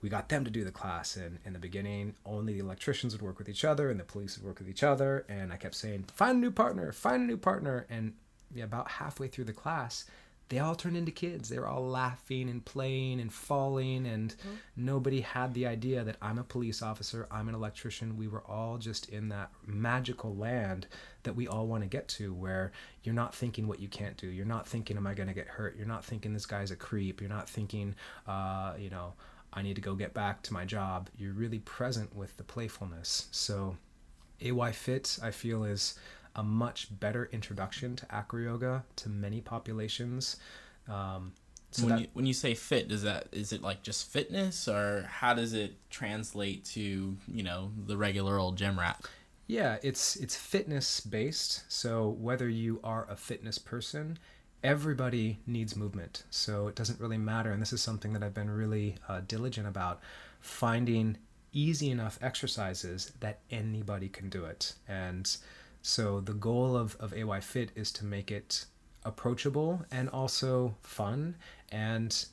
we got them to do the class. And in the beginning, only the electricians would work with each other and the police would work with each other. And I kept saying, find a new partner, find a new partner. And yeah, about halfway through the class, they all turned into kids. They were all laughing and playing and falling, and nobody had the idea that I'm a police officer, I'm an electrician. We were all just in that magical land that we all want to get to, where you're not thinking what you can't do. You're not thinking, am I going to get hurt? You're not thinking this guy's a creep. You're not thinking, uh, you know, I need to go get back to my job. You're really present with the playfulness. So, AY Fit, I feel, is a much better introduction to acro yoga to many populations. Um, so when that, you when you say fit, does that is it like just fitness, or how does it translate to you know the regular old gym rat? yeah, it's it's fitness based. So whether you are a fitness person, everybody needs movement. So it doesn't really matter. And this is something that I've been really uh, diligent about finding easy enough exercises that anybody can do it. And so the goal of, of AY Fit is to make it approachable and also fun and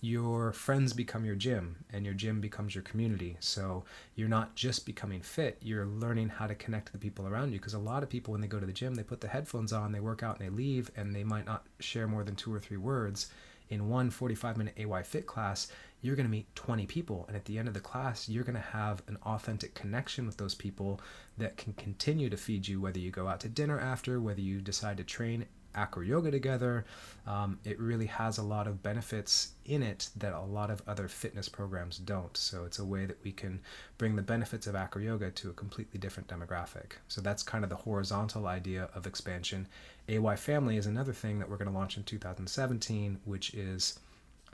your friends become your gym and your gym becomes your community. So you're not just becoming fit, you're learning how to connect to the people around you. Because a lot of people, when they go to the gym, they put the headphones on, they work out, and they leave, and they might not share more than two or three words. In one 45 minute AY Fit class, you're going to meet 20 people. And at the end of the class, you're going to have an authentic connection with those people that can continue to feed you, whether you go out to dinner after, whether you decide to train acro yoga together. Um, it really has a lot of benefits in it that a lot of other fitness programs don't. So it's a way that we can bring the benefits of acro yoga to a completely different demographic. So that's kind of the horizontal idea of expansion. AY Family is another thing that we're going to launch in 2017, which is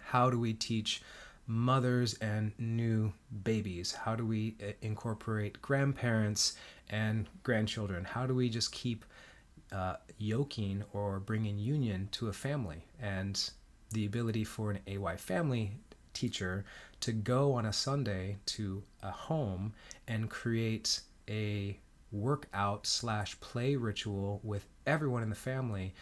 how do we teach mothers and new babies? How do we uh, incorporate grandparents and grandchildren? How do we just keep uh, yoking or bringing union to a family. And the ability for an AY family teacher to go on a Sunday to a home and create a workout slash play ritual with everyone in the family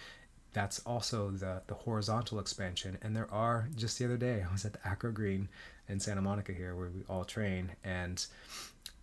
that's also the the horizontal expansion. And there are just the other day i was at the acro green in santa monica here where we all train and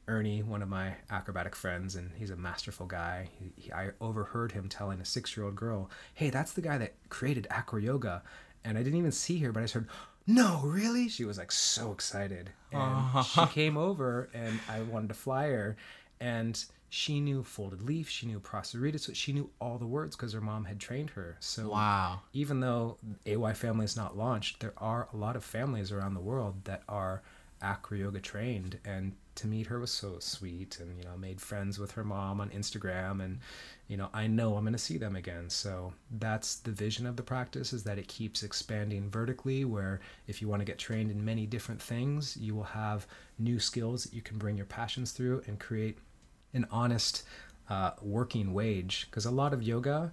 Ernie, one of my acrobatic friends, and he's a masterful guy. He, he, I overheard him telling a six-year-old girl, "Hey, that's the guy that created acro yoga," and I didn't even see her, but I just heard, "No, really?" She was like so excited, and she uh-huh. *laughs* came over, and I wanted to fly her, and she knew folded leaf, she knew prosterita, so she knew all the words because her mom had trained her. So wow, even though AY Family is not launched, there are a lot of families around the world that are acro yoga trained and to meet her was so sweet and you know made friends with her mom on instagram and you know i know i'm going to see them again. So that's the vision of the practice is that it keeps expanding vertically where if you want to get trained in many different things you will have new skills that you can bring your passions through and create an honest uh, working wage. Because a lot of yoga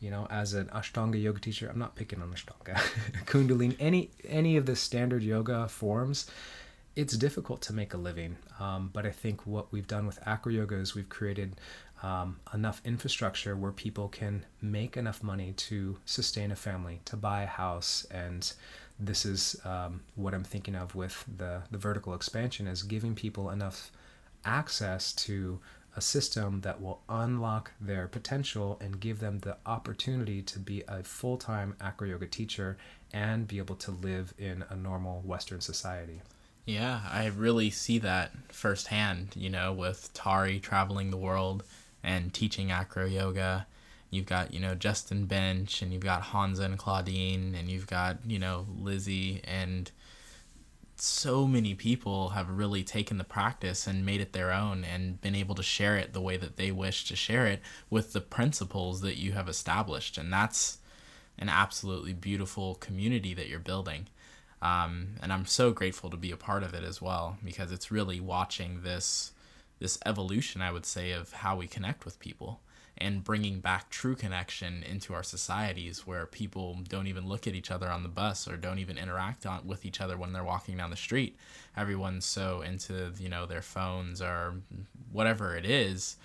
you know as an ashtanga yoga teacher i'm not picking on ashtanga *laughs* kundalini any any of the standard yoga forms it's difficult to make a living. Um, but I think what we've done with Acro Yoga is we've created um, enough infrastructure where people can make enough money to sustain a family, to buy a house, and this is um, what I'm thinking of with the the vertical expansion is giving people enough access to a system that will unlock their potential and give them the opportunity to be a full-time acro yoga teacher and be able to live in a normal western society yeah, I really see that firsthand, you know, with Tari traveling the world and teaching acro yoga. You've got, you know, Justin Bench and you've got Hansa and Claudine and you've got, you know, Lizzie and so many people have really taken the practice and made it their own and been able to share it the way that they wish to share it with the principles that you have established. And that's an absolutely beautiful community that you're building. Um, and I'm so grateful to be a part of it as well because it's really watching this this evolution, I would say, of how we connect with people and bringing back true connection into our societies where people don't even look at each other on the bus or don't even interact on, with each other when they're walking down the street. Everyone's so into you know their phones or whatever it is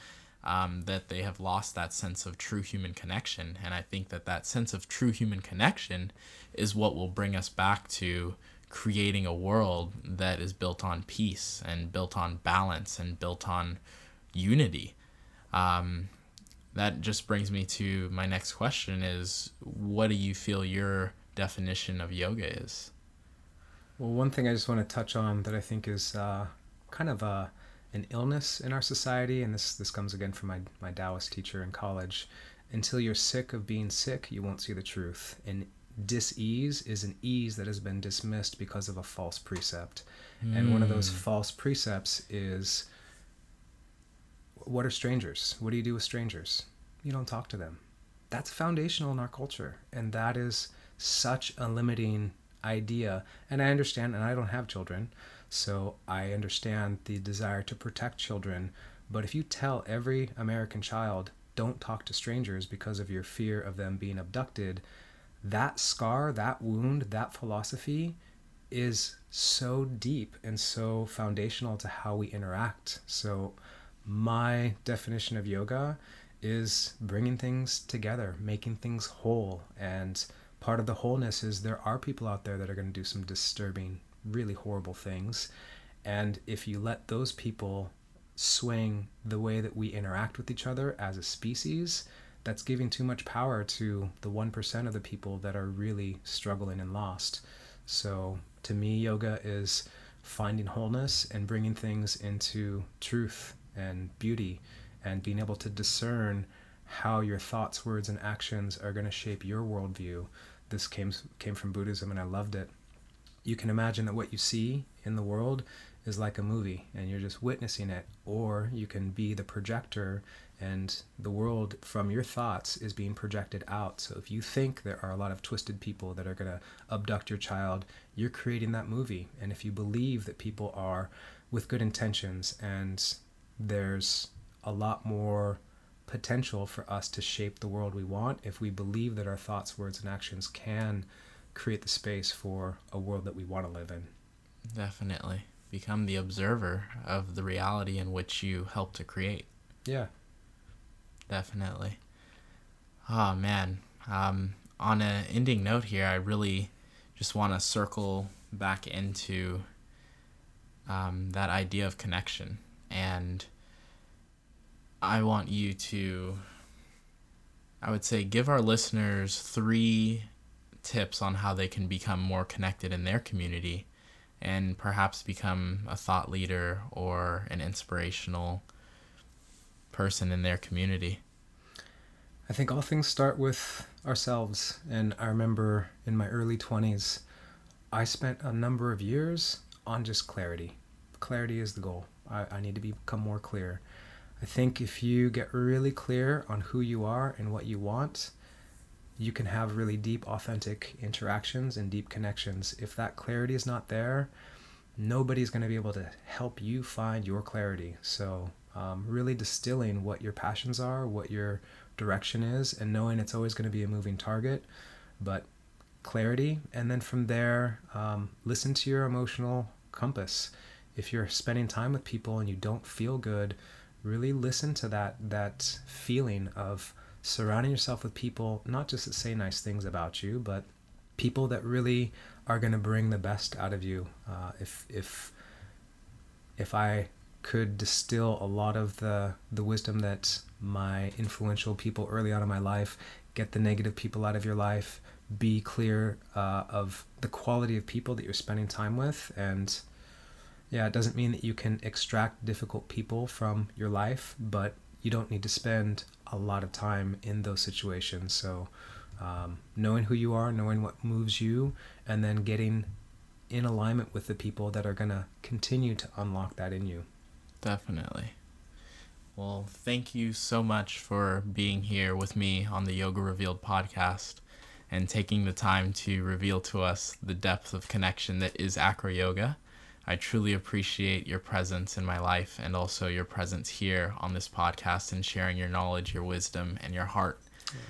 um, that they have lost that sense of true human connection. And I think that that sense of true human connection is what will bring us back to creating a world that is built on peace and built on balance and built on unity. Um, that just brings me to my next question is what do you feel your definition of yoga is? Well, one thing I just want to touch on that I think is uh, kind of a an illness in our society, and this this comes again from my my Taoist teacher in college. Until you're sick of being sick, you won't see the truth. And dis-ease is an ease that has been dismissed because of a false precept. Mm. And one of those hmm. false precepts is what are strangers? What do you do with strangers? You don't talk to them. That's foundational in our culture. And that is such a limiting idea. And I understand, and I don't have children, so I understand the desire to protect children. But if you tell every American child, don't talk to strangers because of your fear of them being abducted, that scar, that wound, that philosophy is so deep and so foundational to how we interact. So, my definition of yoga is bringing things together, making things whole. And part of the wholeness is there are people out there that are going to do some disturbing, really horrible things. And if you let those people swing the way that we interact with each other as a species, that's giving too much power to the 1% of the people that are really struggling and lost. So, to me, yoga is finding wholeness and bringing things into truth and beauty and being able to discern how your thoughts, words, and actions are going to shape your worldview. This came, came from Buddhism and I loved it. You can imagine that what you see in the world is like a movie and you're just witnessing it, or you can be the projector and the world from your thoughts is being projected out. So if you think there are a lot of twisted people that are going to abduct your child, you're creating that movie. And if you believe that people are with good intentions and there's a lot more potential for us to shape the world we want if we believe that our thoughts, words, and actions can create the space for a world that we want to live in. Definitely. Become the observer of the reality in which you help to create. Yeah. Definitely. Oh, man. Um, on an ending note here, I really just want to circle back into um, that idea of connection. And I want you to, I would say, give our listeners three tips on how they can become more connected in their community and perhaps become a thought leader or an inspirational person in their community. I think all things start with ourselves. And I remember in my early 20s, I spent a number of years on just clarity. Clarity is the goal. I, I need to become more clear. I think if you get really clear on who you are and what you want, you can have really deep, authentic interactions and deep connections. If that clarity is not there, nobody's going to be able to help you find your clarity. So, um, really distilling what your passions are, what your direction is, and knowing it's always going to be a moving target, but clarity. And then from there, um, listen to your emotional compass. If you're spending time with people and you don't feel good, really listen to that that feeling of surrounding yourself with people not just that say nice things about you but people that really are going to bring the best out of you uh, if if if i could distill a lot of the the wisdom that my influential people early on in my life get the negative people out of your life be clear uh, of the quality of people that you're spending time with and yeah, it doesn't mean that you can extract difficult people from your life, but you don't need to spend a lot of time in those situations. So, um, knowing who you are, knowing what moves you, and then getting in alignment with the people that are going to continue to unlock that in you. Definitely. Well, thank you so much for being here with me on the Yoga Revealed podcast and taking the time to reveal to us the depth of connection that is acro yoga. I truly appreciate your presence in my life and also your presence here on this podcast and sharing your knowledge, your wisdom, and your heart.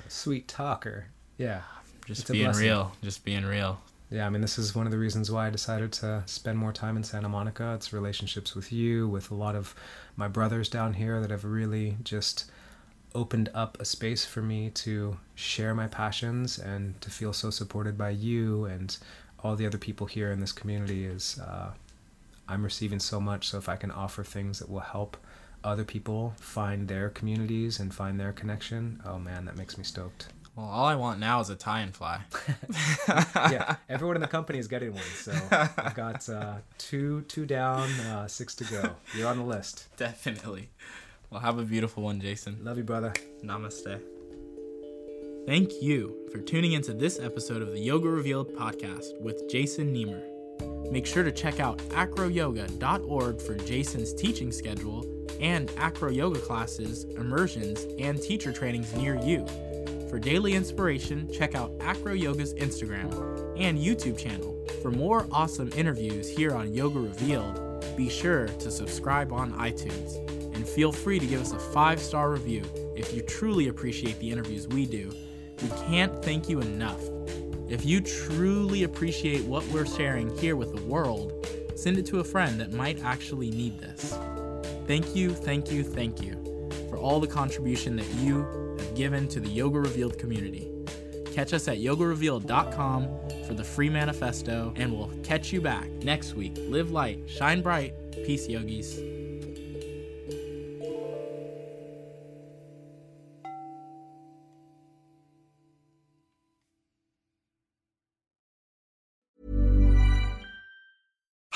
Sweet talker. Yeah. Just being real. Just being real. Yeah, I mean, this is one of the reasons why I decided to spend more time in Santa Monica. It's relationships with you, with a lot of my brothers down here that have really just opened up a space for me to share my passions and to feel so supported by you and all the other people here in this community is uh, I'm receiving so much. So if I can offer things that will help other people find their communities and find their connection, oh man, that makes me stoked. Well, all I want now is a tie and fly. *laughs* yeah, everyone in the company is getting one. So I've got uh, two two down, uh, six to go. You're on the list. *laughs* Definitely. Well, have a beautiful one, Jason. Love you, brother. Namaste. Thank you for tuning into this episode of the Yoga Revealed podcast with Jason Nemer. Make sure to check out acroyoga.org for Jason's teaching schedule and acro yoga classes, immersions, and teacher trainings near you. For daily inspiration, check out Acro Yoga's Instagram and YouTube channel. For more awesome interviews here on Yoga Revealed, be sure to subscribe on iTunes and feel free to give us a five star review if you truly appreciate the interviews we do. We can't thank you enough. If you truly appreciate what we're sharing here with the world, send it to a friend that might actually need this. Thank you, thank you, thank you for all the contribution that you given to the Yoga Revealed community. Catch us at yogarevealed.com for the free manifesto, and we'll catch you back next week. Live light, shine bright. Peace, yogis.